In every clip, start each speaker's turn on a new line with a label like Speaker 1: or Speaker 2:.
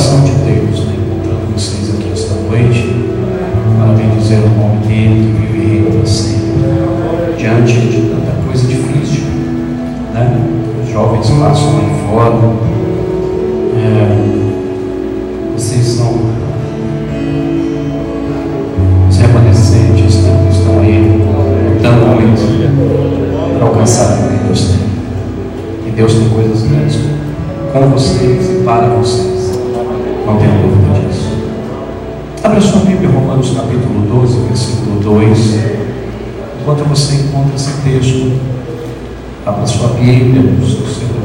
Speaker 1: satisfação de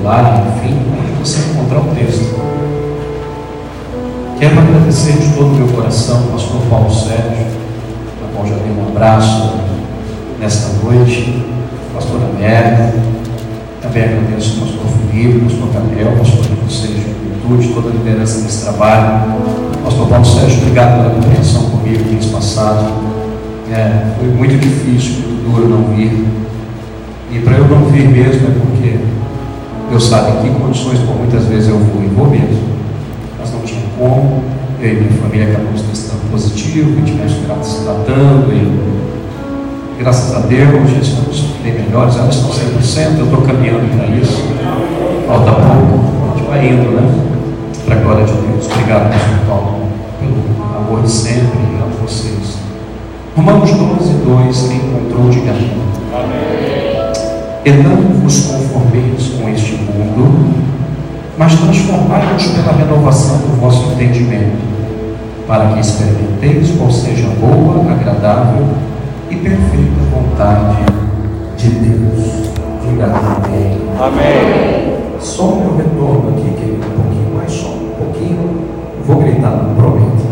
Speaker 1: celular, enfim, você encontrar o texto. Quero agradecer de todo o meu coração ao pastor Paulo Sérgio, a qual já dei um abraço nesta noite, pastora Amélia, também agradeço ao pastor Felipe, ao pastor Gabriel, ao pastor de vocês de juventude, toda a liderança desse trabalho. Pastor Paulo Sérgio, obrigado pela compreensão comigo no mês passado. É, foi muito difícil, muito duro não vir. E para eu não vir mesmo é Deus sabe em que condições, por muitas vezes eu vou e vou mesmo. Mas não tinha como. Eu e minha família acabamos testando positivo, a gente vai se tratando e Graças a Deus, já estamos bem melhores, elas estão 100%, eu estou caminhando para isso. Falta pouco, a gente vai indo, né? Para a glória de Deus. Obrigado, pastor Paulo, pelo amor de sempre e amo vocês. Romanos 12, 2, quem encontrou, diga amém. E não vos com este mundo, mas transformai-vos pela renovação do vosso entendimento, para que experimenteis qual seja boa, agradável e perfeita vontade de Deus. Diga amém.
Speaker 2: Amém.
Speaker 1: Só o meu retorno aqui, querido, um pouquinho mais só, um pouquinho. Vou gritar, não prometo.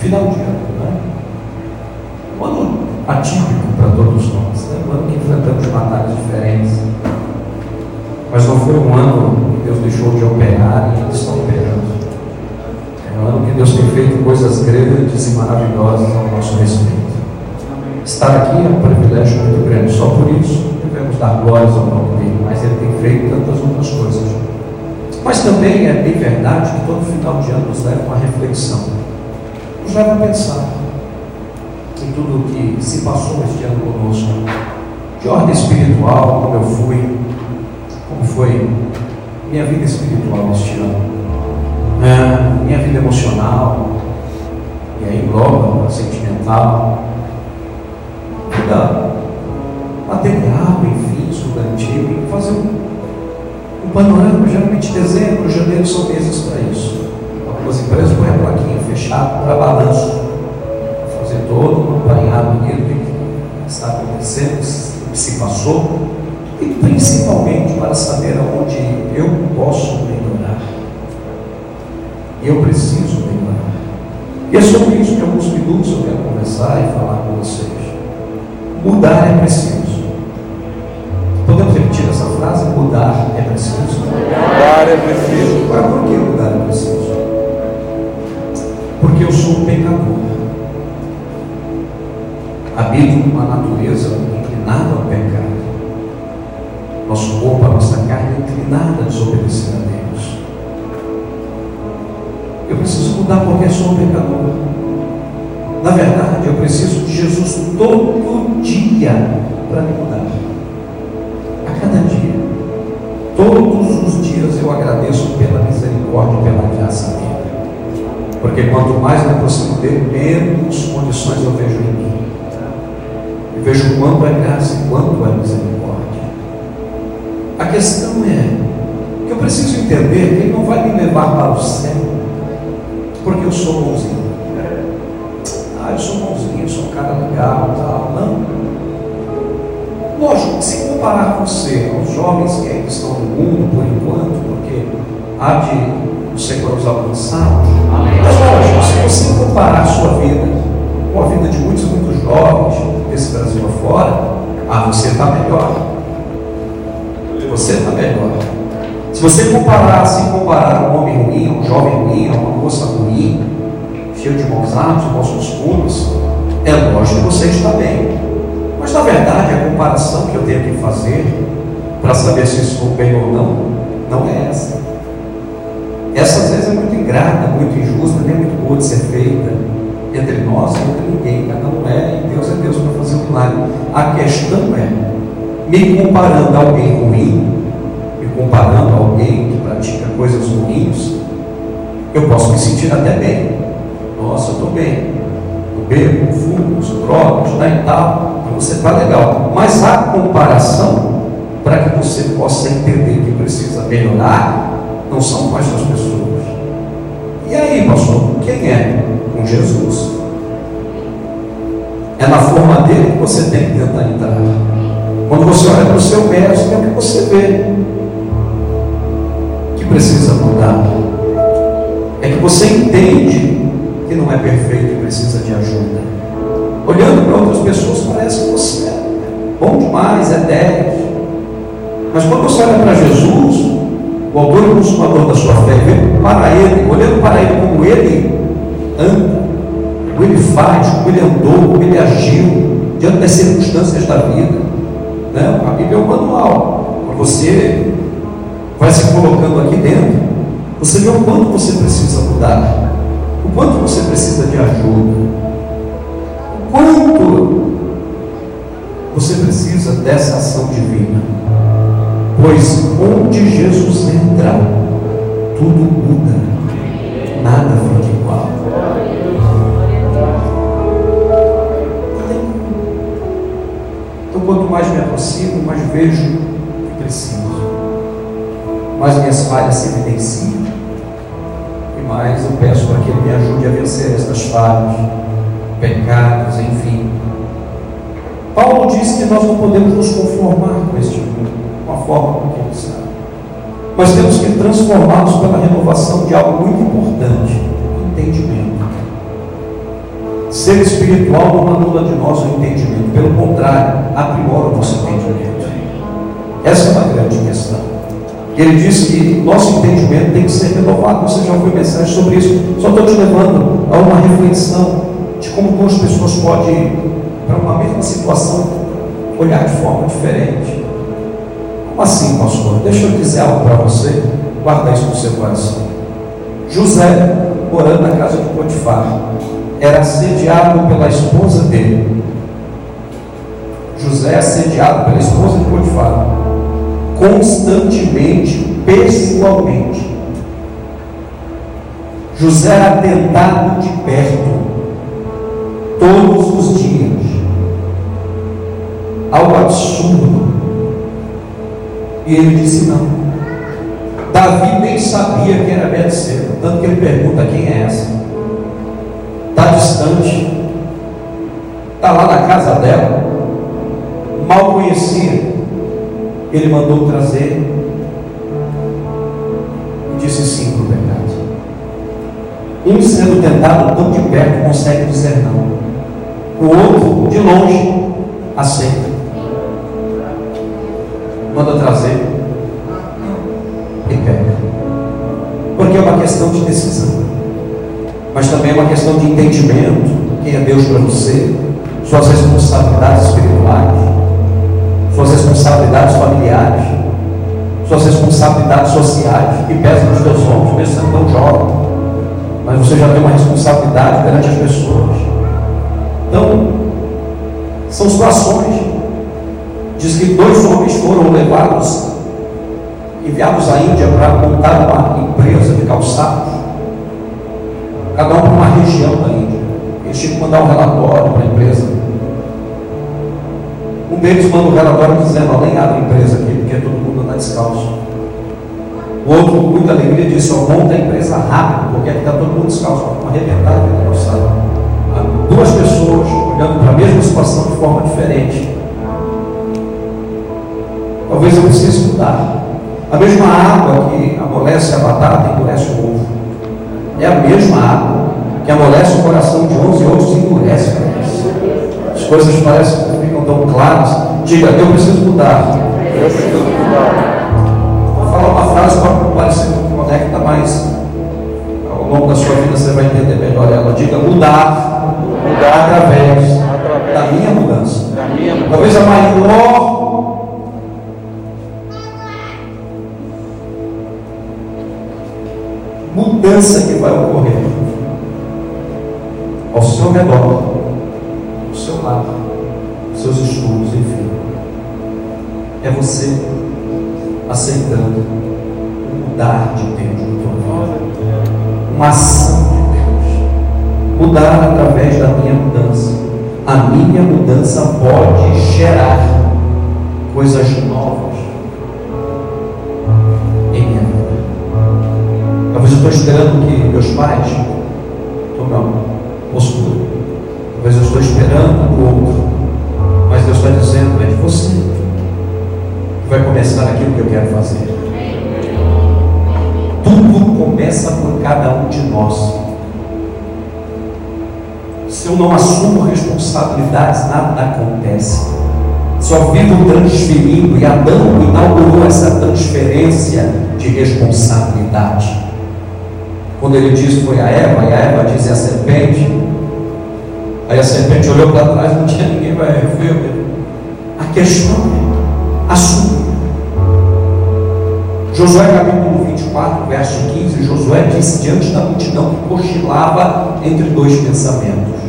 Speaker 1: Final de ano atípico para todos nós, né? um ano que enfrentamos batalhas diferentes. Mas não foi um ano que Deus deixou de operar e eles estão operando. É um ano que Deus tem feito coisas grandes e maravilhosas ao nosso respeito. Estar aqui é um privilégio muito grande, só por isso devemos dar glórias ao nome dele, mas ele tem feito tantas outras coisas. Mas também é bem verdade que todo final de ano nos leva a uma reflexão, nos leva a pensar tudo que se passou este ano conosco, de ordem espiritual, como eu fui, como foi minha vida espiritual este ano né, minha vida emocional, e aí engloba a sentimental, vida material, enfim, estudantil, e fazer um, um panorama. Geralmente dezembro, janeiro são meses para isso. Algumas empresas põem a plaquinha fechada para balanço, todo um apanhado do que está acontecendo, o que se passou, e principalmente para saber aonde eu posso melhorar eu preciso melhorar. E é sobre isso que alguns minutos eu quero conversar e falar com vocês. Mudar é preciso. Podemos repetir essa frase? Mudar é preciso.
Speaker 2: Mudar é preciso.
Speaker 1: Agora, por que mudar é preciso? Porque eu sou um pecador. Natureza inclinada ao pecado. Nosso corpo, a nossa carne é inclinada a desobedecer a Deus. Eu preciso mudar porque sou um pecador. Na verdade, eu preciso de Jesus todo dia para me mudar. A cada dia. Todos os dias eu agradeço pela misericórdia pela graça dele. Porque quanto mais me aproximo dele, menos condições eu vejo em mim. Vejo quanto é graça e quanto é misericórdia. A questão é que eu preciso entender que ele não vai me levar para o céu porque eu sou bonzinho. Ah, eu sou bonzinho, eu sou um cara legal, tal. Não. Lógico, se comparar você aos jovens que ainda estão no mundo por enquanto, porque há de o Senhor os alcançar, mas lógico, se você comparar a sua vida com a vida de muitos, muitos jovens desse Brasil afora, ah, você está melhor. Você está melhor. Se você comparar, se comparar um homem ruim, um jovem ruim, uma moça ruim, cheio de maus hábitos, maus costumes, é lógico que você está bem. Mas na verdade a comparação que eu tenho que fazer para saber se estou bem ou não, não é essa. Essa às vezes é muito ingrata, muito injusta, nem muito boa de ser feita entre nós e entre ninguém. Cada um é e Deus é Deus para A questão é, me comparando a alguém ruim, me comparando a alguém que pratica coisas ruins, eu posso me sentir até bem. Nossa, eu estou bem. Eu bebo, fumo, drogas, né, e tal. Então você está legal. Mas a comparação, para que você possa entender que precisa melhorar, não são com estas pessoas. E aí, pastor, quem é? Com Jesus. É na forma dele que você tem que tentar entrar. Quando você olha para o seu mestre, é o que você vê que precisa mudar. É que você entende que não é perfeito e precisa de ajuda. Olhando para outras pessoas, parece que você é bom demais, é 10. Mas quando você olha para Jesus, o autor e consumador da sua fé, vendo para ele, olhando para ele como ele anda, como ele faz, como ele andou, como ele agiu, diante das circunstâncias da vida. Né? A Bíblia é um manual. Para você vai se colocando aqui dentro, você vê o quanto você precisa mudar, o quanto você precisa de ajuda, o quanto você precisa dessa ação divina. Pois onde Jesus entra, tudo muda, nada fica igual. Quanto mais me aproximo, mais vejo que preciso, mais minhas falhas se evidenciam, e mais eu peço para que Ele me ajude a vencer estas falhas, pecados, enfim. Paulo diz que nós não podemos nos conformar com este mundo uma forma com que ele está. Mas temos que transformá-los pela renovação de algo muito importante: entendimento. Ser espiritual não anula de nós o entendimento, pelo contrário, aprimora o nosso entendimento. Essa é uma grande questão. Ele diz que nosso entendimento tem que ser renovado. Você já ouviu mensagem sobre isso? Só estou te levando a uma reflexão de como duas pessoas podem, para uma mesma situação, olhar de forma diferente. Como assim, pastor? Deixa eu dizer algo para você. Guarda isso no seu coração. José, morando na casa de Potifar, era assediado pela esposa dele. José assediado pela esposa de Potifar, constantemente, pessoalmente. José era tentado de perto, todos os dias. Algo absurdo. E ele disse não. Davi nem sabia quem era Betseba, tanto que ele pergunta quem é essa. Está distante, está lá na casa dela, mal conhecia. Ele mandou trazer e disse sim para o pecado. Um sendo tentado tão de perto consegue dizer não. O outro, de longe, aceita manda trazer é uma questão de decisão, mas também é uma questão de entendimento: quem é Deus para você, suas responsabilidades espirituais, suas responsabilidades familiares, suas responsabilidades sociais que pesam nos teus ombros, mesmo sendo tão jovem. Mas você já tem uma responsabilidade perante as pessoas. Então, são situações Diz que dois homens foram levados, enviados à Índia para montar uma calçados, cada um para uma região da Índia. Eles tinham que mandar um relatório para a empresa. Um deles manda um relatório dizendo: abre a empresa aqui, porque todo mundo anda descalço. O outro, com muita alegria, disse: Ó, monta a empresa rápido, porque aqui está todo mundo descalço, para arrebentar aquele calçado. Duas pessoas olhando para a mesma situação de forma diferente Talvez eu precise mudar. A mesma água que amolece a batata endurece o ovo. É a mesma água que amolece o coração de uns e outros endurece As coisas parecem que ficam tão claras. Diga, eu preciso mudar. Eu preciso mudar. Vou falar uma frase para parecer que conecta mais. Ao longo da sua vida você vai entender melhor ela. Diga, mudar. Mudar através, através da minha mudança. Da minha mudança. Talvez a maior mudança que vai ocorrer ao seu redor, ao seu lado, seus estudos, enfim. É você aceitando mudar de Deus no tua vida. Uma ação de Deus. Mudar através da minha mudança. A minha mudança pode gerar coisas Eu estou esperando que meus pais tomem postura. Talvez eu estou esperando o outro. Mas Deus está dizendo, é de você que vai começar aquilo que eu quero fazer. Tudo começa por cada um de nós. Se eu não assumo responsabilidades, nada acontece. Só vivo transferindo, e Adão inaugurou essa transferência de responsabilidade. Quando ele disse foi a Eva, e a Eva disse a serpente, aí a serpente olhou para trás, não tinha ninguém para ver. A questão é, assume. Josué capítulo 24, verso 15, Josué disse diante da multidão que cochilava entre dois pensamentos.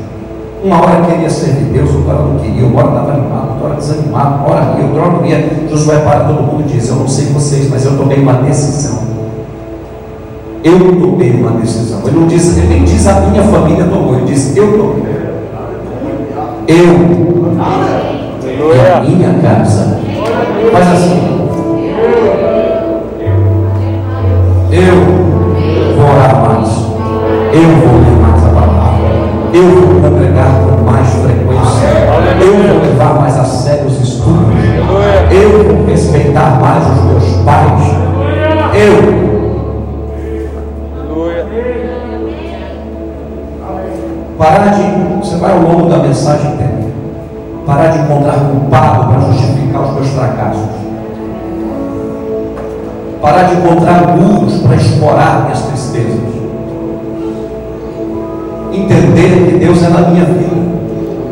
Speaker 1: Uma hora queria servir Deus, outra não queria, uma hora estava animado, outra hora desanimado, uma hora ia, outra hora não ia. Josué para todo mundo e diz: Eu não sei vocês, mas eu tomei uma decisão. Eu tomei uma decisão. Ele não diz, ele nem diz a minha família tomou, ele diz eu tomei. Eu e a minha casa. Faz assim. Eu vou orar mais. Eu vou ler mais a palavra. Eu vou congregar com mais frequência. Eu vou levar mais a sério os estudos. Eu vou respeitar mais os meus pais. Eu. Parar de. Você vai ao longo da mensagem entender. Parar de encontrar culpado para justificar os meus fracassos parar de encontrar muros para explorar minhas tristezas. Entender que Deus é na minha vida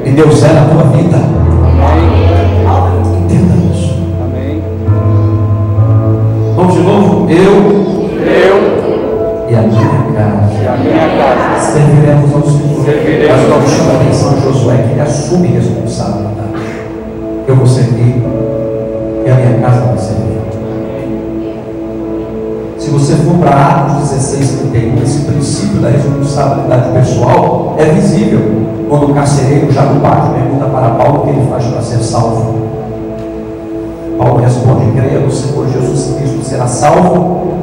Speaker 1: e Deus é na tua vida. Entenda isso. Amém. Vamos de novo? Eu,
Speaker 2: serviremos ao Senhor.
Speaker 1: Serviremos Mas chamar a atenção Josué que ele assume responsabilidade. Eu vou servir e a minha casa vai servir. Se você for para Atos 16, 31, esse princípio da responsabilidade pessoal é visível quando o carcereiro pátio pergunta para Paulo o que ele faz para ser salvo. Paulo responde: creia no Senhor Jesus Cristo, será salvo.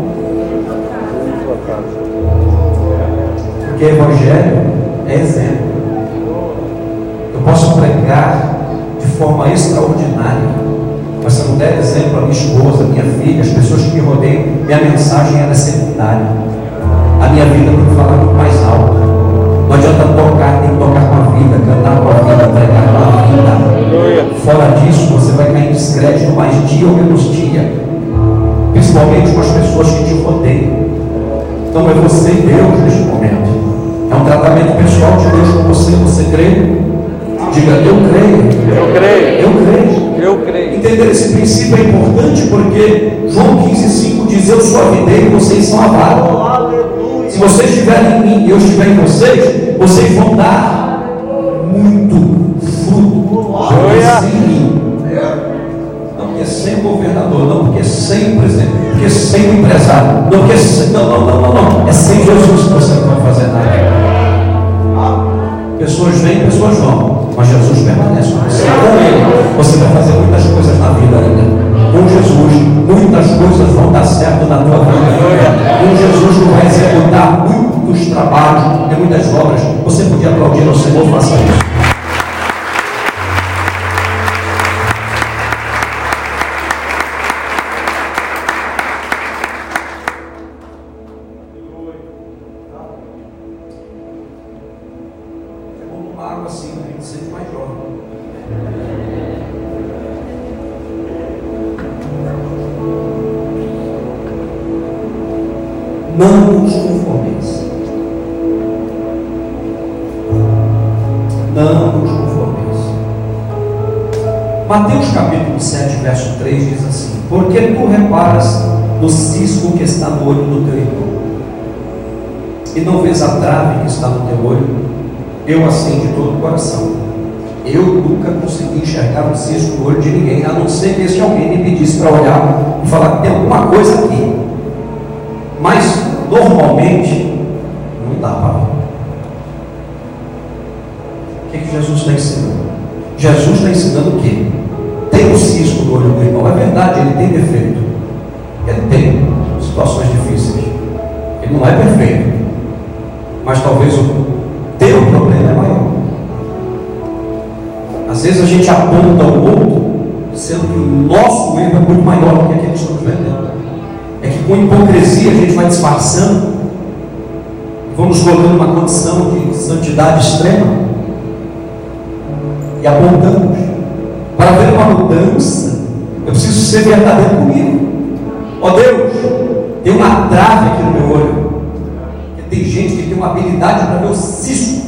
Speaker 1: Porque Evangelho é exemplo. Eu posso pregar de forma extraordinária mas se eu não der exemplo a minha esposa, a minha filha, as pessoas que me rodeiam, minha mensagem é secundária. A minha vida tem que falar muito mais alto. Não adianta tocar, tem que tocar com a vida, cantar com a vida, pregar com a vida. Fora disso, você vai cair em descrédito mais dia ou menos dia. Principalmente com as pessoas que te rodeiam. Então é você e Deus neste momento. É tratamento pessoal de Deus com você. Você crê? Diga, eu creio.
Speaker 2: Eu creio.
Speaker 1: Eu creio.
Speaker 2: Eu creio.
Speaker 1: Entender esse princípio é importante porque João 15,5 diz: Eu sou a videira e vocês são a vara. Se vocês estiverem em mim e eu estiver em vocês, vocês vão dar muito fruto. Sem mim. Não porque sem governador, não porque sem presidente, porque sem empresário, não porque sem. Não, não, não, não, não. É sem Jesus que você não vai fazer nada. Pessoas vêm, pessoas vão, mas Jesus permanece com você. Você vai fazer muitas coisas na vida ainda. Com Jesus, muitas coisas vão dar certo na tua vida. Com Jesus, tu vai executar muitos trabalhos e muitas obras. Você podia aplaudir ao Senhor, faça isso. Que está no olho do teu irmão, e não vês a trave que está no teu olho? Eu assim de todo o coração. Eu nunca consegui enxergar um cisco no olho de ninguém, a não ser que esse alguém me pedisse para olhar e falar que tem alguma coisa aqui. Mas normalmente não dá para ver. O que, que Jesus está ensinando? Jesus está ensinando o quê? Tem um cisco no olho do irmão, é verdade, ele tem defeito. Ele tem situações difíceis. Ele não é perfeito. Mas talvez o teu problema é maior. Às vezes a gente aponta o outro, sendo que o nosso erro é muito maior do que aquele que estamos vendendo. É que com hipocrisia a gente vai disfarçando, vamos colocando uma condição de santidade extrema e apontamos. Para ver uma mudança, eu preciso ser verdadeiro comigo. Ó oh Deus, tem uma trave aqui no meu olho. Tem gente que tem uma habilidade para ver o cisco.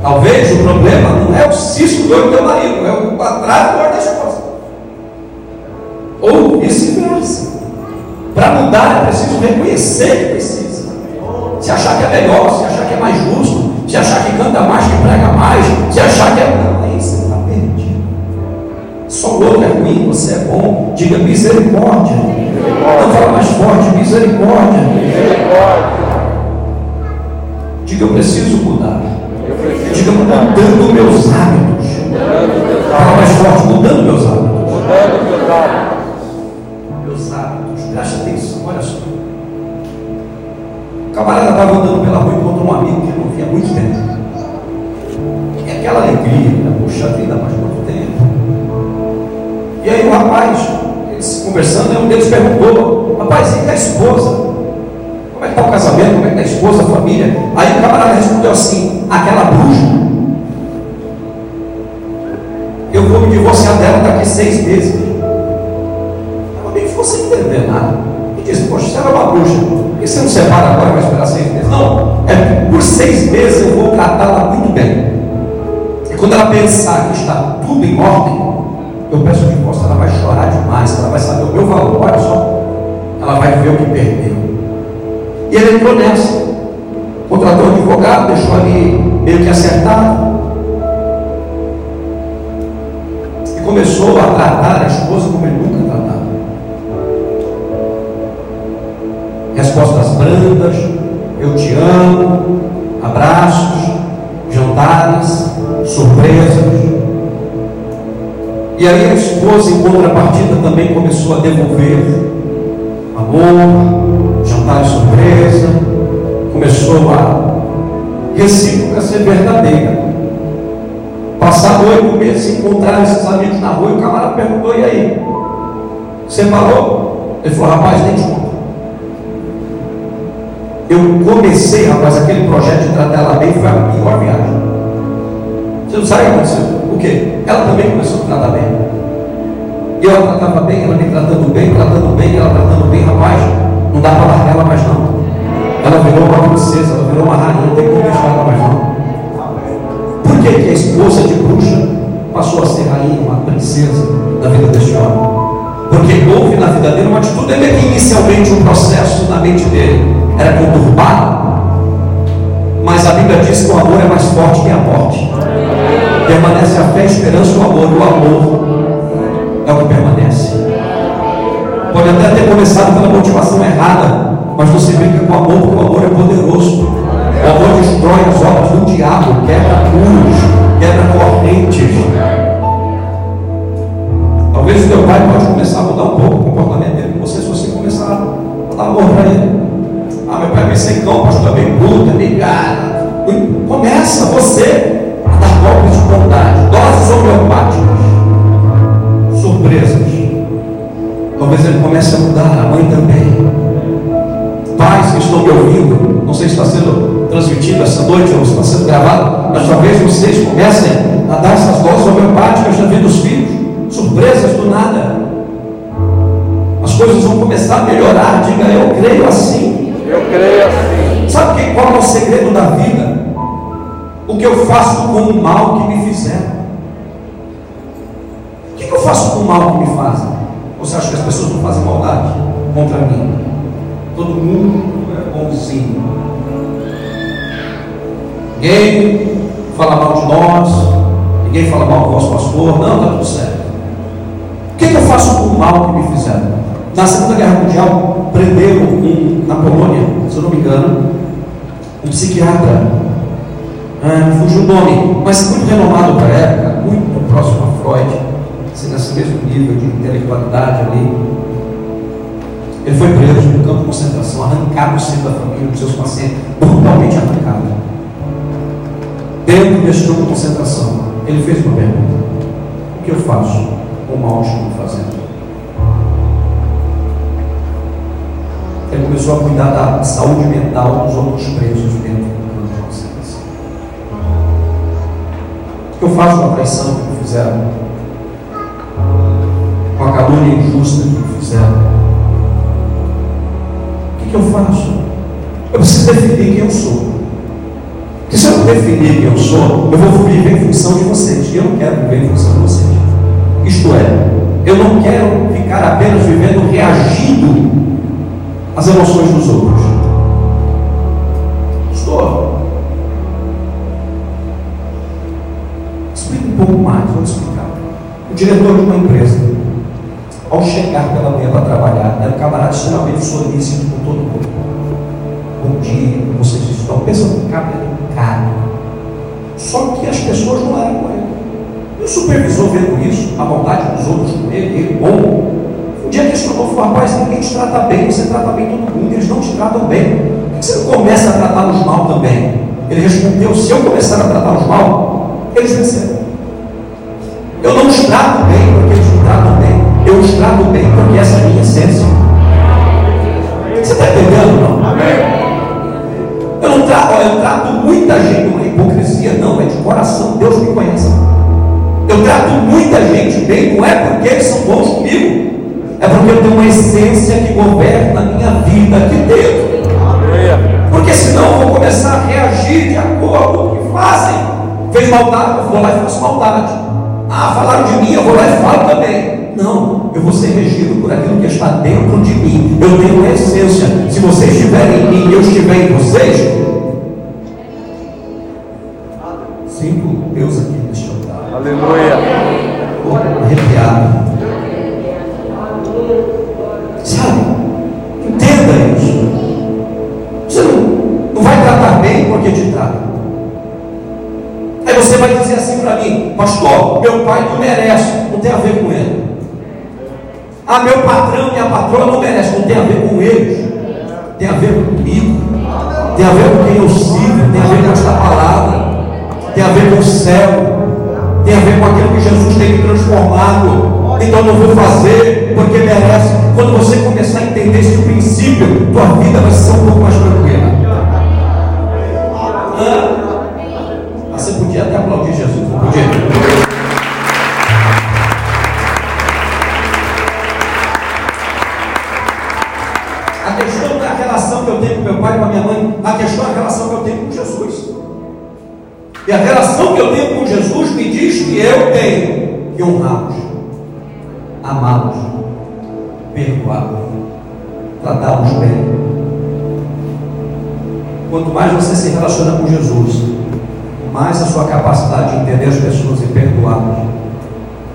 Speaker 1: Talvez o problema não é o cisco do olho do teu marido, é o quadrado do olho da esposa. Ou vice-versa. Para mudar é preciso reconhecer que precisa. Se achar que é melhor, se achar que é mais justo, se achar que canta mais, que prega mais, se achar que é. Não, aí você está perdido. Só o outro é ruim, você é bom. Diga misericórdia. Não fala mais forte, misericórdia. Misericórdia. Diga eu preciso mudar. Eu preciso Diga mudando meus hábitos. Fala mais forte, mudando meus hábitos. Mudando meus hábitos. Meus hábitos. Preste atenção, olha só. O camarada estava andando pela rua e encontrou um amigo que não via há muito tempo. E aquela alegria, né? Poxa vida, mais quanto tempo. E aí o rapaz, conversando, um deles perguntou, rapaz, e a esposa? Como é que está o casamento? Como é que está a esposa, a família? Aí o camarada respondeu assim, aquela bruxa. Eu vou me divorciar dela daqui seis meses. Ela bem ficou sem entender nada. E disse, poxa, você era uma bruxa. Por que você não separa agora vai esperar seis meses? Não, é por seis meses eu vou tratá-la muito bem. E quando ela pensar que está tudo em ordem, eu peço o divórcio, demais, ela vai saber o meu valor, olha só. Ela vai ver o que perdeu. E ele entrou nessa. Contratou um advogado, deixou ali meio que acertado. E começou a tratar a esposa como ele nunca tratava. Respostas brandas, eu te amo, abraços, jantares, surpresas. E aí a esposa, em contrapartida, também começou a devolver amor, jantar de surpresa, começou a recíproca ser verdadeira. Passado oito meses, encontraram esses amigos na rua e o camarada perguntou: e aí? Você falou? Ele falou: rapaz, nem te conto. Eu comecei, rapaz, aquele projeto de tratar ela bem, foi a pior viagem. Você não sabe o que aconteceu? O quê? Ela também começou a tratar bem. E ela tratava bem, ela me tratando bem, tratando bem, ela tratando bem, rapaz, não dá para largar ela mais não. Ela virou uma princesa, ela virou uma rainha, não tem como deixar ela mais não. Por que, que a esposa de bruxa passou a ser rainha, uma princesa da vida deste homem? Porque houve na vida dele uma atitude, que inicialmente um processo na mente dele era conturbado, mas a Bíblia diz que o amor é mais forte que a morte. Permanece a fé, a esperança e o amor. O amor é o que permanece. Pode até ter começado pela motivação errada, mas você brinca com o amor, o amor é poderoso. O amor destrói as obras do diabo, quebra muros, quebra correntes. Talvez o teu pai pode começar a mudar um pouco o comportamento dele com você se você começar a dar amor para ele. Ah, meu pai é meio secão, pastor bem bruto, é meio Começa você golpes de doses homeopáticas, surpresas. Talvez ele comece a mudar, a mãe também. Pais que estão me ouvindo, não sei se está sendo transmitido essa noite ou se está sendo gravado, mas talvez vocês comecem a dar essas doses homeopáticas na vida dos filhos, surpresas do nada. As coisas vão começar a melhorar, diga eu creio assim.
Speaker 3: Eu creio assim.
Speaker 1: Sabe qual é o segredo da vida? O que eu faço com o mal que me fizeram. O que eu faço com o mal que me fazem? Você acha que as pessoas não fazem maldade contra mim? Todo mundo é bonzinho. Ninguém fala mal de nós, ninguém fala mal do vosso pastor, não, está tudo certo. O que, que eu faço com o mal que me fizeram? Na Segunda Guerra Mundial, prenderam um, na Polônia, se eu não me engano, um psiquiatra, ah, fugiu o nome, mas muito renomado para a época, muito próximo a Freud, assim, nesse mesmo nível de intelectualidade ali. Ele foi preso no campo de concentração, arrancado do centro da família, dos seus pacientes, brutalmente arrancado. Dentro deste campo de concentração, ele fez uma pergunta: O que eu faço com o mal estou fazendo? Ele começou a cuidar da saúde mental dos outros presos dentro eu faço com a traição que me fizeram? Com a calúnia injusta que me fizeram? que eu faço? Eu preciso definir quem eu sou. Porque se eu não definir quem eu sou, eu vou viver em função de vocês. E eu não quero viver em função de vocês. Isto é, eu não quero ficar apenas vivendo reagindo às emoções dos outros. Estou. Mais, vou explicar. O diretor de uma empresa ao chegar pela manhã para trabalhar, era um camarada extremamente solícito com todo mundo. Bom dia, vocês estão pensando no cabelo caro. Só que as pessoas não eram com ele. E o supervisor vendo isso, a maldade dos outros com ele, ele bom, um dia questionou, falou, rapaz, ninguém te trata bem, você trata bem todo mundo, eles não te tratam bem. Por que você não começa a tratá-los mal também? Ele respondeu, se eu começar a tratá-los mal, eles venceram. Eu não os trato bem porque eles me tratam bem eu os trato bem porque essa é a minha essência. Você está entendendo? Não? Eu não trato, eu trato muita gente, não é hipocrisia, não, é de coração, Deus me conhece. Eu trato muita gente bem, não é porque eles são bons comigo, é porque eu tenho uma essência que governa a minha vida aqui dentro. Porque senão eu vou começar a reagir de acordo com o que fazem. Fez maldade, eu vou lá e faço maldade. Ah, falaram de mim, eu vou lá e falo também. Não, eu vou ser regido por aquilo que está dentro de mim. Eu tenho essência. Se vocês estiverem em mim e eu estiver em vocês, sinto Deus aqui neste altar.
Speaker 3: Aleluia.
Speaker 1: Estou arrepiado. Pastor, meu pai não merece, não tem a ver com ele. Ah, meu patrão, minha patroa não merece, não tem a ver com eles, tem a ver comigo, tem a ver com quem eu sigo, tem a ver com esta palavra, tem a ver com o céu, tem a ver com aquilo que Jesus tem me transformado. Então não vou fazer porque merece. Quando você começar a entender esse princípio, tua vida vai ser um pouco mais tranquila. Ah, você podia até aplaudir Jesus, não podia? E a relação que eu tenho com Jesus me diz que eu tenho que honrá-los, amá-los, perdoá-los, tratá-los bem. Quanto mais você se relaciona com Jesus, mais a sua capacidade de entender as pessoas e perdoá-las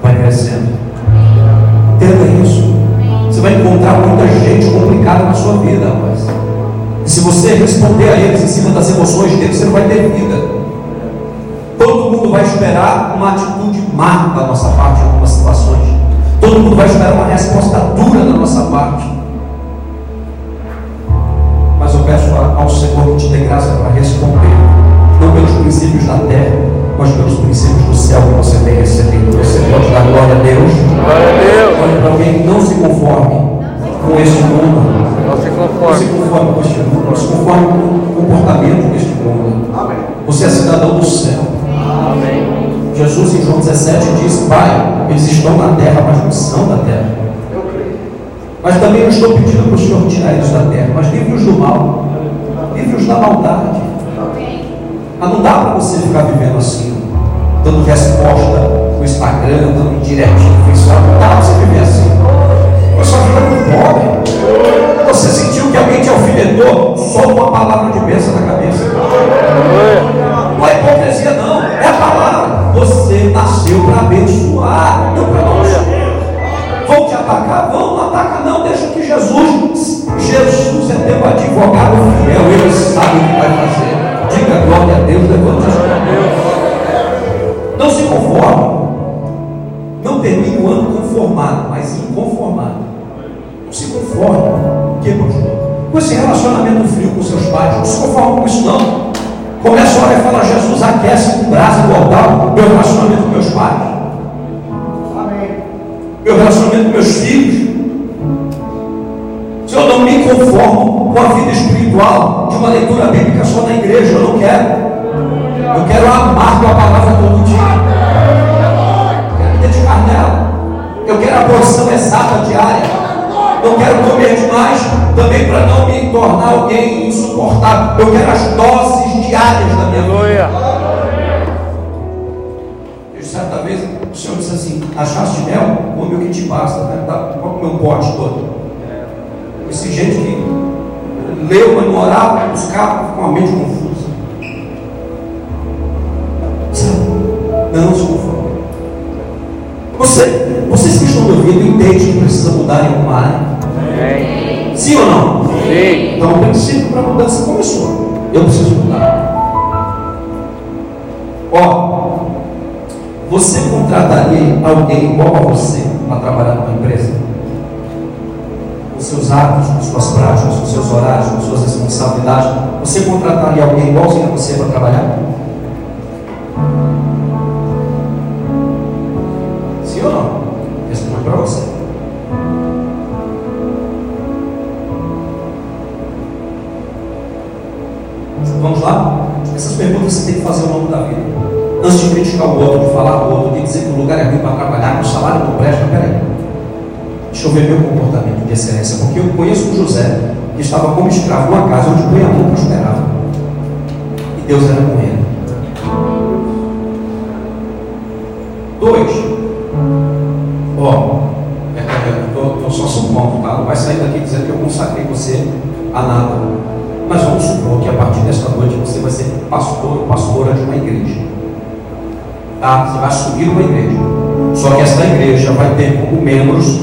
Speaker 1: vai crescendo. Entenda isso. Você vai encontrar muita gente complicada na sua vida, rapaz. Se você responder a eles em cima das emoções deles, você não vai ter vida. Vai esperar uma atitude má da nossa parte em algumas situações. Todo mundo vai esperar uma resposta dura da nossa parte. Mas eu peço ao Senhor que te dê graça para responder, não pelos princípios da terra, mas pelos princípios do céu que você tem recebido. Você pode dar glória a Deus.
Speaker 3: Glória a Deus.
Speaker 1: Olha para alguém, não se conforme com este mundo
Speaker 3: não se conforme.
Speaker 1: Se conforme com este mundo, não se conforme com o comportamento deste mundo. Amém. Você é cidadão do céu.
Speaker 3: Amém.
Speaker 1: Jesus em João 17 diz, Pai, eles estão na terra, mas não são da terra. Mas também eu estou pedindo para o Senhor tirar eles da terra, mas livre-os do mal, livre-os da maldade. Mas não dá para você ficar vivendo assim, dando resposta no Instagram, dando direitinho no Facebook, não dá para você viver assim. Vida é pobre. Você sentiu que alguém te alfinetou? Só uma palavra de bênção na cabeça. acontecer, não. É a palavra. Você nasceu para abençoar, não para maldizer. Vão te atacar? Vão, não ataca não. Deixa que Jesus, Jesus é teu advogado fiel. Ele sabe o que vai fazer. Diga glória a Deus, levante as mãos. Não se conforme. Não termine o ano conformado, mas inconformado. Conforme. O que, pastor? Com esse relacionamento frio com seus pais. Não se conforme com isso, não. Começa a orar e fala, Jesus, aquece com brasa do altar meu relacionamento com meus pais. Meu relacionamento com meus filhos. Se eu não me conformo com a vida espiritual de uma leitura bíblica só na igreja, eu não quero. Eu quero amar tua palavra todo dia. Eu quero me dedicar nela. Eu quero a porção exata diária. Não quero comer demais também para não me tornar alguém insuportável. Eu quero as doses diárias da minha vida.
Speaker 3: Aleluia.
Speaker 1: Eu, certa vez o Senhor disse assim: achaste mel? Come o que te basta, né? Tá, comer um pote todo. Esse gente que leu, mas não orava, buscava com a mente confusa. Sabe? Não se conforme. Você, vocês que estão me ouvindo entendem que precisa mudar em alguma área?
Speaker 3: Amém.
Speaker 1: Sim ou não?
Speaker 3: Sim.
Speaker 1: Então o princípio para a mudança começou. Eu preciso mudar. Ó, você contrataria alguém igual a você para trabalhar numa empresa? Com seus hábitos, com suas práticas, com seus horários, com suas responsabilidades. Você contrataria alguém igualzinho a você para trabalhar? Sim ou não? Responde para você. Essas perguntas você tem que fazer ao longo da vida. Antes de criticar o outro, de falar do outro, de dizer que o lugar é ruim para trabalhar, que o salário não presta, peraí. Deixa eu ver meu comportamento de excelência, porque eu conheço o José, que estava como escravo numa casa onde o ganhador prosperava. E Deus era com ele. Tá? Você vai assumir uma igreja. Só que esta igreja vai ter como membros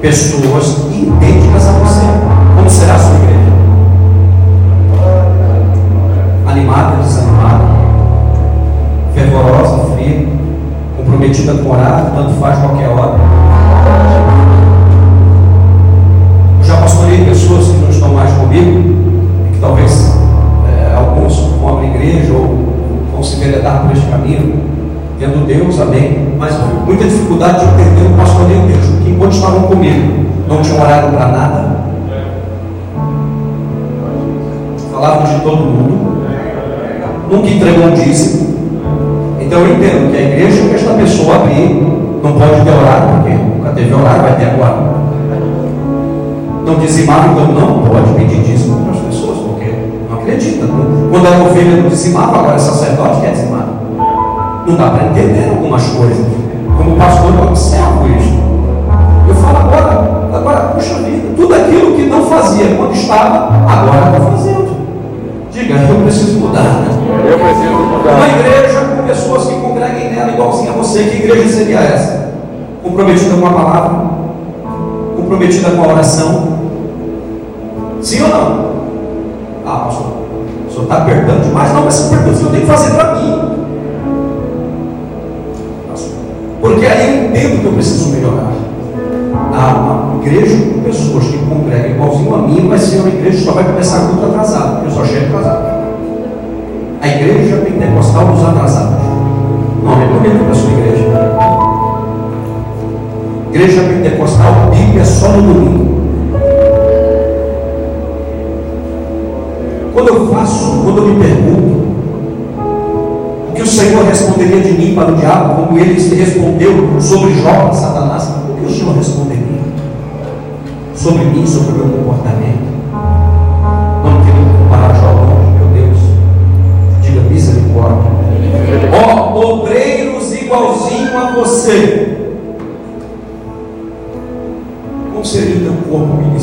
Speaker 1: pessoas idênticas a Não dá para entender algumas coisas. Como pastor, eu observo isso. Eu falo agora, agora, puxa vida, tudo aquilo que não fazia quando estava, agora está fazendo. Diga, eu preciso mudar. né?
Speaker 3: Eu preciso
Speaker 1: Uma
Speaker 3: mudar.
Speaker 1: igreja com pessoas que congreguem nela igualzinho a você, que igreja seria essa? Comprometida com a palavra? Comprometida com a oração? Sim ou não? Ah, pastor, o senhor está apertando demais. Não, mas são perguntas que eu tenho que fazer para mim. Entendo que eu preciso melhorar. Uma igreja com pessoas que congregam igualzinho a mim vai ser uma igreja que só vai começar muito atrasado, porque eu só chego atrasado. A igreja pentecostal dos atrasados. Nome bonito para sua igreja. Igreja pentecostal, Bíblia só no domingo. Quando eu faço, quando eu me pergunto, Senhor responderia de mim para o diabo, como ele respondeu sobre Jó Satanás, o que o Senhor responderia? Sobre mim, sobre o meu comportamento. Não quero comparar Jó longe, meu Deus. Diga misericórdia. Ó, obreiros igualzinho a você. Como seria o teu corpo ministerial?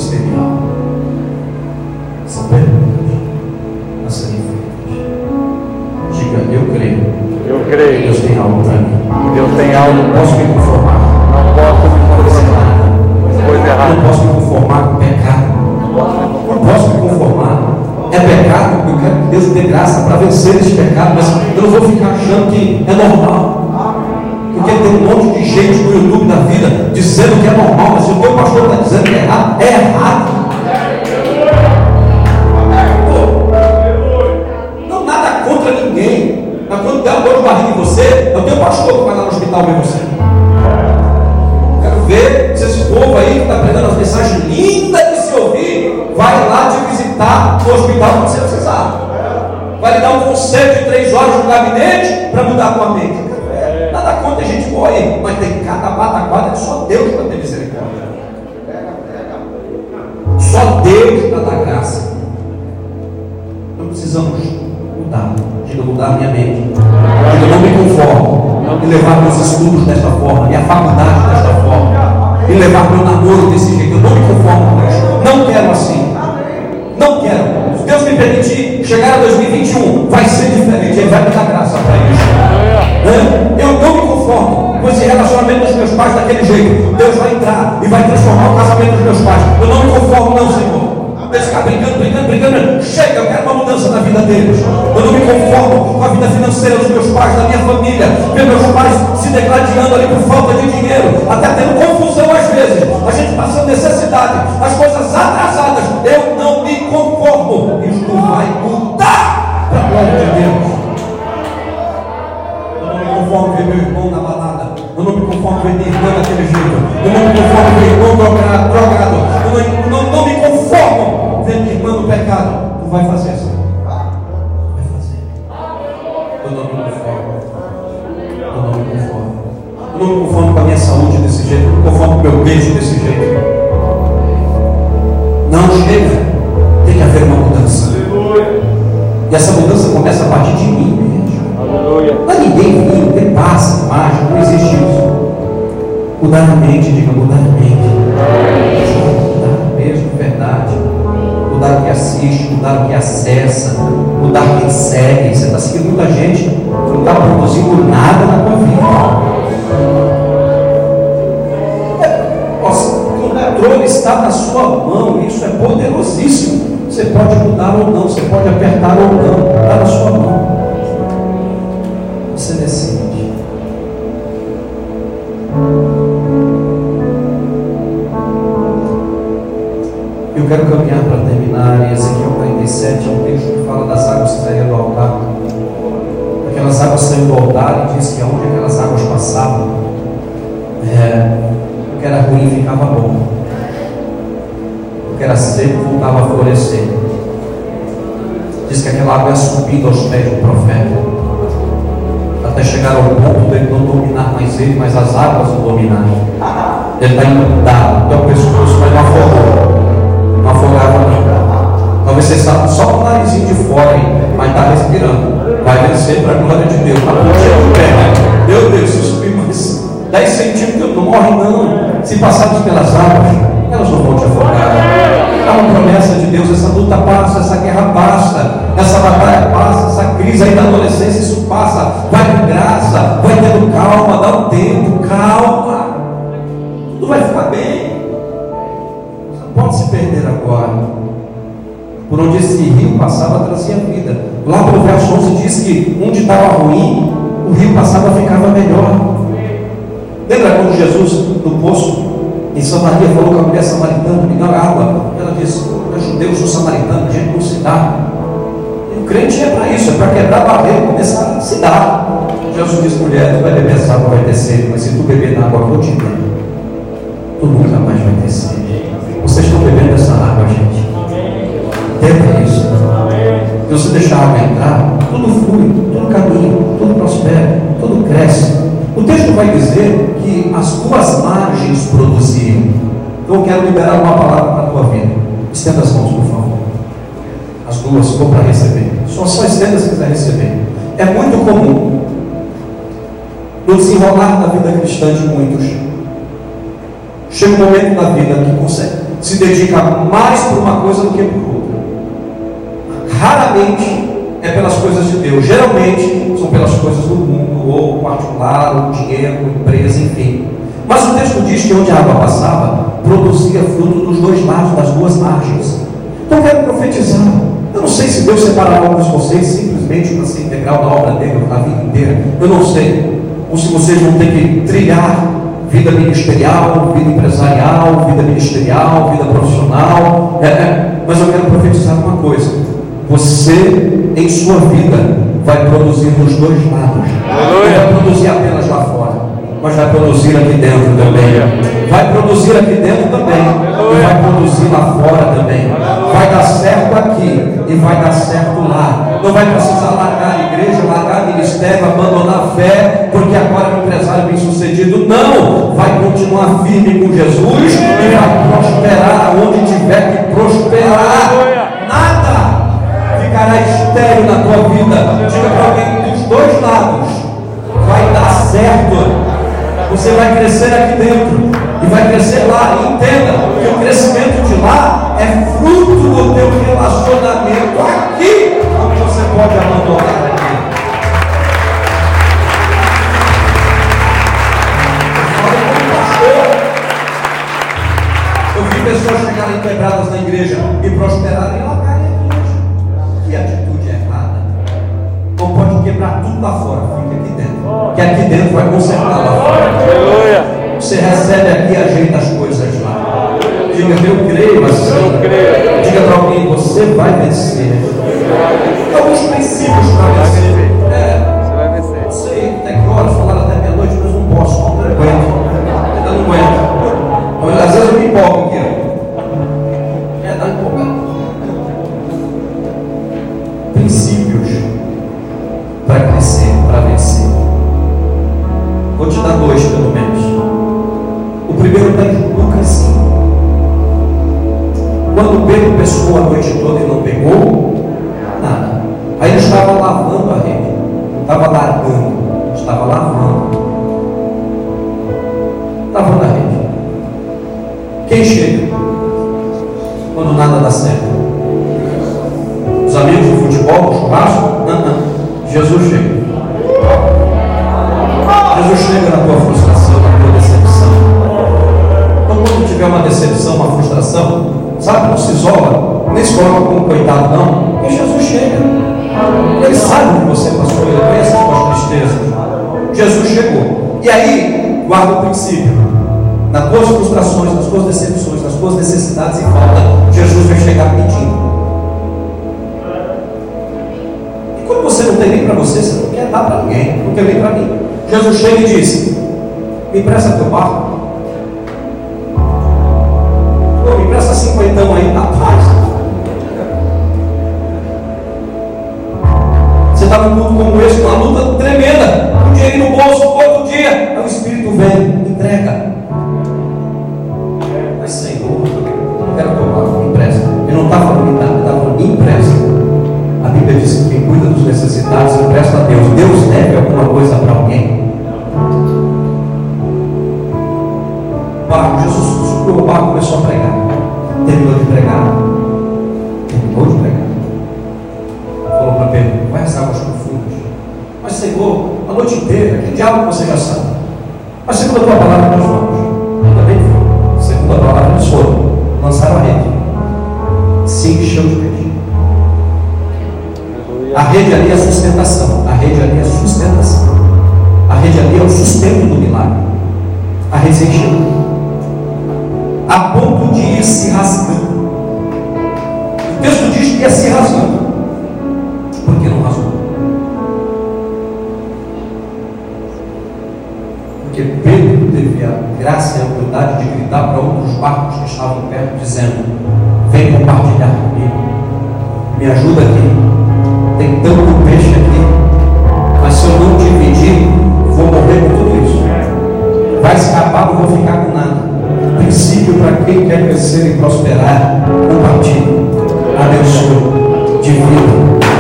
Speaker 1: Creio. Deus tem algo para mim.
Speaker 3: Deus tem algo.
Speaker 1: Não posso me conformar
Speaker 3: Não posso me
Speaker 1: com coisa
Speaker 3: conformar.
Speaker 1: errada. Não posso me conformar com pecado. Não posso me conformar. É pecado, eu quero que Deus dê graça para vencer esse pecado, mas eu não vou ficar achando que é normal. Porque tem um monte de gente no YouTube da vida dizendo que é normal, mas se o teu pastor está dizendo que é errado, é errado. Quando der dor de barriga em você, é o teu pastor que vai lá no hospital ver você. Quero ver se esse povo aí que está pregando as mensagens lindas de se ouvir, vai lá te visitar no hospital quando você precisar. Vai lhe dar um conselho de três horas no gabinete para mudar a tua mente. Né? Eu não me conformo com esse relacionamento dos meus pais daquele jeito. Deus vai entrar e vai transformar o casamento dos meus pais. Eu não me conformo, não, Senhor. Eles ficar brincando, brincando, brincando. Chega, eu quero uma mudança na vida deles. Eu não me conformo com a vida financeira dos meus pais, da minha família. Ver meus pais se degladiando ali por falta de dinheiro, até tendo confusão às vezes. A gente passando necessidade, as coisas atrasadas. Eu não me conformo. Isto vai mudar para a glória de Deus. Conformo ver meu irmão na balada. Eu não me conformo ver minha irmã daquele jeito. Eu não me conformo ver meu irmão drogado. Eu não, não, não me conformo ver minha irmã no pecado. Não vai fazer. Não vai fazer. Eu não me conformo. Eu não me conformo. Eu não me conformo com a minha saúde desse jeito. Eu não me conformo com o meu beijo desse jeito. Não chega. Tem que haver uma mudança. E essa mudança começa a partir de mim.
Speaker 3: Aleluia.
Speaker 1: É ninguém não tem passe, mágica, não existe isso. Mudar a mente, diga mudar a mente. Mudar mesmo, verdade. Mudar o que assiste, mudar o que acessa, mudar quem segue. Você está seguindo muita gente, você não está produzindo nada na tua vida. É, O controle está na sua mão, isso é poderosíssimo. Você pode mudar ou não, você pode apertar ou não, está na sua mão. Quero caminhar para terminar. E Ezequiel 47 é um texto que fala das águas que saíram do altar. Aquelas águas saíram do altar e diz que aonde aquelas águas passavam, é, o que era ruim ficava bom. O que era seco voltava a florescer. Diz que aquela água ia subindo aos pés do profeta até chegar ao ponto de ele não dominar mais ele, mas as águas o dominarem. Ele está inundado, então o pescoço vai não afogou. Você sabe só com o narizinho de fora aí, mas está respirando. Vai vencer para a glória de Deus. Puxando o pé, né? Meu Deus, se subir mais 10 centímetros, não morre não. Se passarmos pelas águas, elas não vão te afogar. É uma promessa de Deus, essa luta passa, essa guerra passa, essa batalha passa, essa crise aí da adolescência, isso passa, vai com graça, vai tendo calma, dá um tempo, calma, tudo vai ficar bem. Você não pode se perder agora. Onde esse rio passava, trazia vida. Lá para o verso 11 diz que onde estava ruim, o rio passava ficava melhor. Lembra quando Jesus, no poço, em Samaria, falou com a mulher samaritana, me dá água. Ela disse, eu judeu, sou samaritano, a gente não se dá. E o crente é para isso, é para quebrar a barreira, começar a se dar. Jesus disse, mulher, tu vai beber essa água, vai sede, mas se tu beber na água eu te der, Tenta isso. Se você deixar a água entrar, tudo flui, tudo caminha, tudo prospera, tudo cresce. O texto vai dizer que as tuas margens produziam. Então eu quero liberar uma palavra para a tua vida. Estenda as mãos, por favor. As duas, vou para receber. Só só estenda se quiser receber. É muito comum no desenrolar da vida cristã de muitos. Chega um momento da vida que consegue, se dedica mais por uma coisa do que por outra. Raramente é pelas coisas de Deus. Geralmente são pelas coisas do mundo, ou particular, ou dinheiro, empresa, enfim. Mas o texto diz que onde a água passava, produzia fruto dos dois lados, das duas margens. Então eu quero profetizar. Eu não sei se Deus separará alguns de vocês simplesmente para ser integral na obra dele a vida inteira. Eu não sei. Ou se vocês vão ter que trilhar vida ministerial, vida empresarial, vida ministerial, vida profissional. É, é. Mas eu quero profetizar uma coisa: você, em sua vida, vai produzir nos dois lados. Não vai produzir apenas lá fora, mas vai produzir aqui dentro também. Vai produzir aqui dentro também. E vai produzir lá fora também. Vai dar certo aqui e vai dar certo lá. Não vai precisar largar a igreja, largar o ministério, abandonar a fé, porque agora é um empresário bem sucedido. Não! Vai continuar firme com Jesus e vai prosperar onde tiver que prosperar. Ficará estéreo na tua vida. Diga para alguém dos dois lados. Vai dar certo. Você vai crescer aqui dentro e vai crescer lá. E entenda que o crescimento de lá é fruto do teu relacionamento aqui, onde você pode abandonar. Eu vi pessoas chegarem quebradas na igreja e prosperarem e tudo lá fora, fica aqui dentro. Que aqui dentro vai consertar lá fora.
Speaker 3: Aleluia.
Speaker 1: Você recebe aqui e ajeita as coisas lá. Diga, eu creio assim.
Speaker 3: Eu creio.
Speaker 1: Diga para alguém, você vai vencer. Alguns princípios para vencer. Barco, Jesus subiu o barco e começou a pregar. Terminou de pregar. Terminou de pregar. Falou para Pedro, vai às águas profundas. Mas Senhor, a noite inteira, que diabo você já sabe? Mas segundo a tua palavra nós vamos. Também foi. Segundo a palavra eles foram. Lançaram a rede. Se encheu de peixe. A rede ali é sustentação. A rede ali é sustentação. A rede ali é o sustento do milagre. A rede se encheu se rasgando. O texto diz que ia se rasgando. Por que não rasgou? Porque Pedro teve a graça e a humildade de gritar para outros barcos que estavam perto, dizendo: Vem compartilhar comigo, me ajuda aqui. Tem tanto peixe aqui, mas se eu não dividir, eu vou morrer com tudo isso. Vai escapar, não vou ficar com princípio para quem quer crescer e prosperar. Compartilhe, abençoe, divida,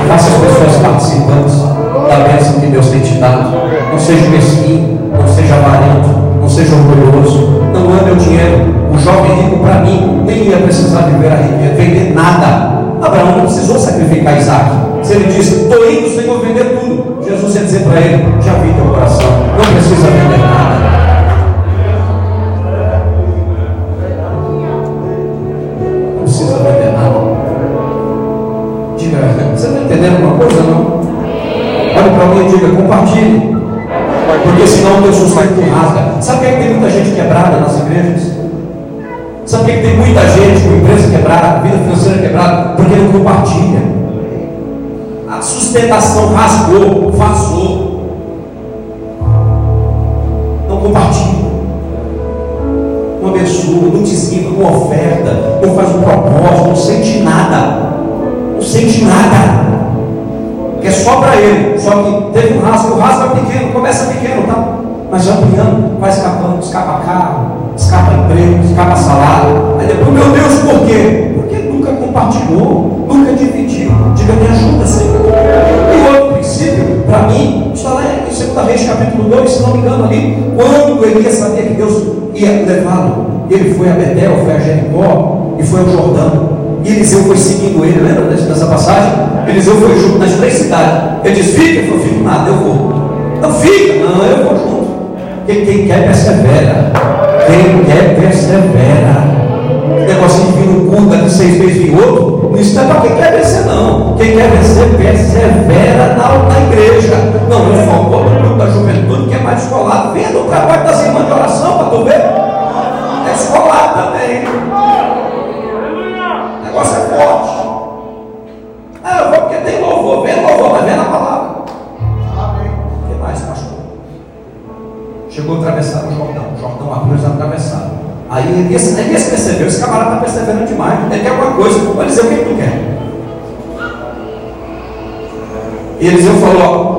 Speaker 1: faça as pessoas participantes da bênção que Deus tem te dado. Não seja mesquinho, não seja avarento, não seja orgulhoso, não ame o dinheiro. O jovem rico, para mim, nem ia precisar viver a riqueza, vender nada. Abraão não precisou sacrificar Isaac. Se ele diz, estou indo, Senhor, vender tudo, Jesus ia dizer para ele, já vi teu coração, não precisa vender nada. Você está entendendo uma coisa não? Olhe para mim e diga, compartilhe. Porque senão o teu sustento rasga. Sabe por que tem muita gente quebrada nas igrejas? Sabe por que tem muita gente com empresa quebrada, vida financeira quebrada? Porque não compartilha. A sustentação rasgou, vazou. Não compartilha. Não abençoa, não dizima, não oferta, não faz um propósito, não sente nada. Sente nada. Que é só para ele. Só que teve um rasgo, o rasgo é pequeno, começa pequeno, tá? Mas ampliando, vai escapando, escapa carro, escapa emprego, escapa salário. Aí depois, meu Deus, por quê? Porque nunca compartilhou, nunca dividiu. Diga, me ajuda, Senhor. E outro princípio, para mim, está lá em 2 Reis, capítulo 2, se não me engano, ali, quando Elias sabia que Deus ia levá-lo, ele foi a Betel, foi a Jericó e foi ao Jordão. E Eliseu foi seguindo ele, lembra dessa passagem? Eliseu foi junto nas três cidades. Ele disse: Fica, falou: Fico nada, eu vou. Não fica, não, eu vou junto. Porque quem quer persevera. Quem quer persevera. Negócio de vir um culto de seis meses em outro, não é para quem quer vencer, não. Quem quer vencer, persevera na, na igreja. Não, não só o culto da juventude que é mais descolado. Vendo o trabalho das irmãs de oração para tu ver. É descolado também. Negócio é forte. Ah, eu vou porque tem louvor. Vem louvor, mas vem na palavra. O que mais, pastor? Chegou a atravessar o Jordão. O Jordão abriu, eles atravessaram. Aí Elias, Elias percebeu, esse camarada está percebendo demais. Ele quer alguma coisa. Vai dizer o que, que tu quer? E Eliseu falou: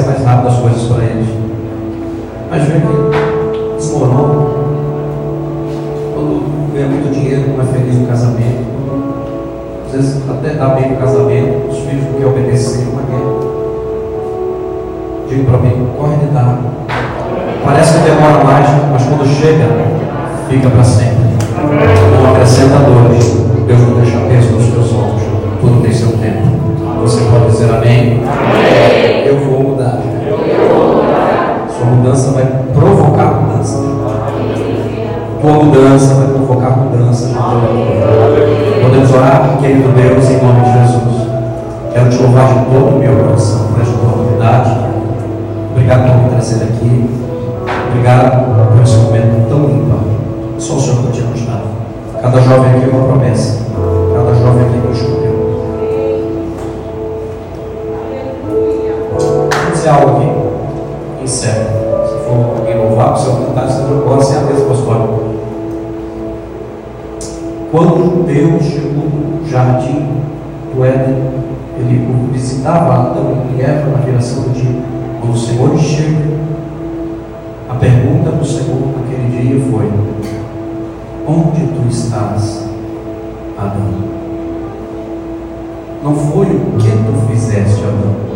Speaker 1: fora parece ser mais rápido as coisas para eles. Mas vê que desmorona. Quando ganha muito dinheiro, não é feliz no casamento. Às vezes até dá bem no casamento, os filhos não querem obedecer, uma guerra. Digo para mim, corre de dar. Parece que demora mais, mas quando chega, fica para sempre. Não acrescenta dores. Deus não deixa peso nos teus ombros. Tudo tem seu tempo. Você pode dizer amém? Eu vou mudar. Sua mudança vai provocar mudança. Tua mudança vai provocar mudança. Podemos orar, querido Deus, em nome de Jesus. Quero te louvar de todo o meu coração por esta oportunidade. Obrigado por me trazer aqui. Obrigado por esse momento tão ímpar. Só o Senhor pode nos dar. Cada jovem jardim do Éden, ele visitava Adão e Eva na viração do dia. Quando o Senhor chega, a pergunta do Senhor naquele dia foi: Onde tu estás, Adão? Não foi o que tu fizeste, Adão.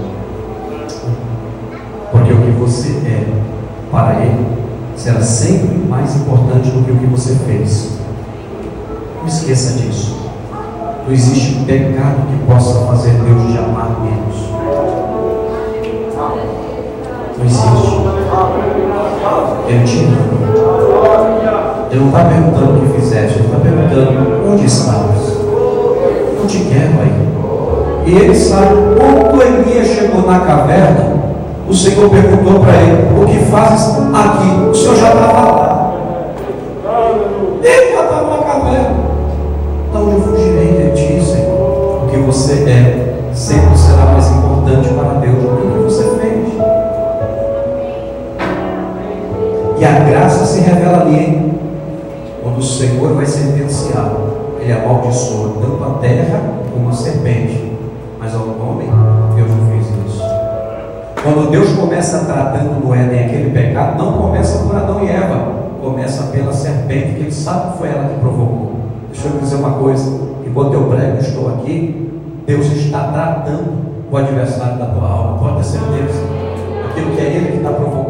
Speaker 1: Porque o que você é para ele será sempre mais importante do que o que você fez. Não esqueça disso. Não existe pecado que possa fazer Deus te amar menos. Não existe. Ele te ama. Ele não está perguntando o que fizeste, ele está perguntando onde estavas. Não te quero aí. E ele sabe, quando Elias chegou na caverna, o Senhor perguntou para ele: O que fazes aqui? O Senhor já estava lá. Você é sempre será mais importante para Deus do que o que você fez. E a graça se revela ali, quando o Senhor vai sentenciar. Ele amaldiçoa tanto a terra como a serpente. Mas ao homem, Deus não fez isso. Quando Deus começa tratando no Éden aquele pecado, não começa por Adão e Eva, começa pela serpente, que ele sabe que foi ela que provocou. Deixa eu dizer uma coisa: enquanto eu prego, estou aqui, Deus está tratando o adversário da tua alma, pode ter certeza. Aquilo que é Ele que está provocando,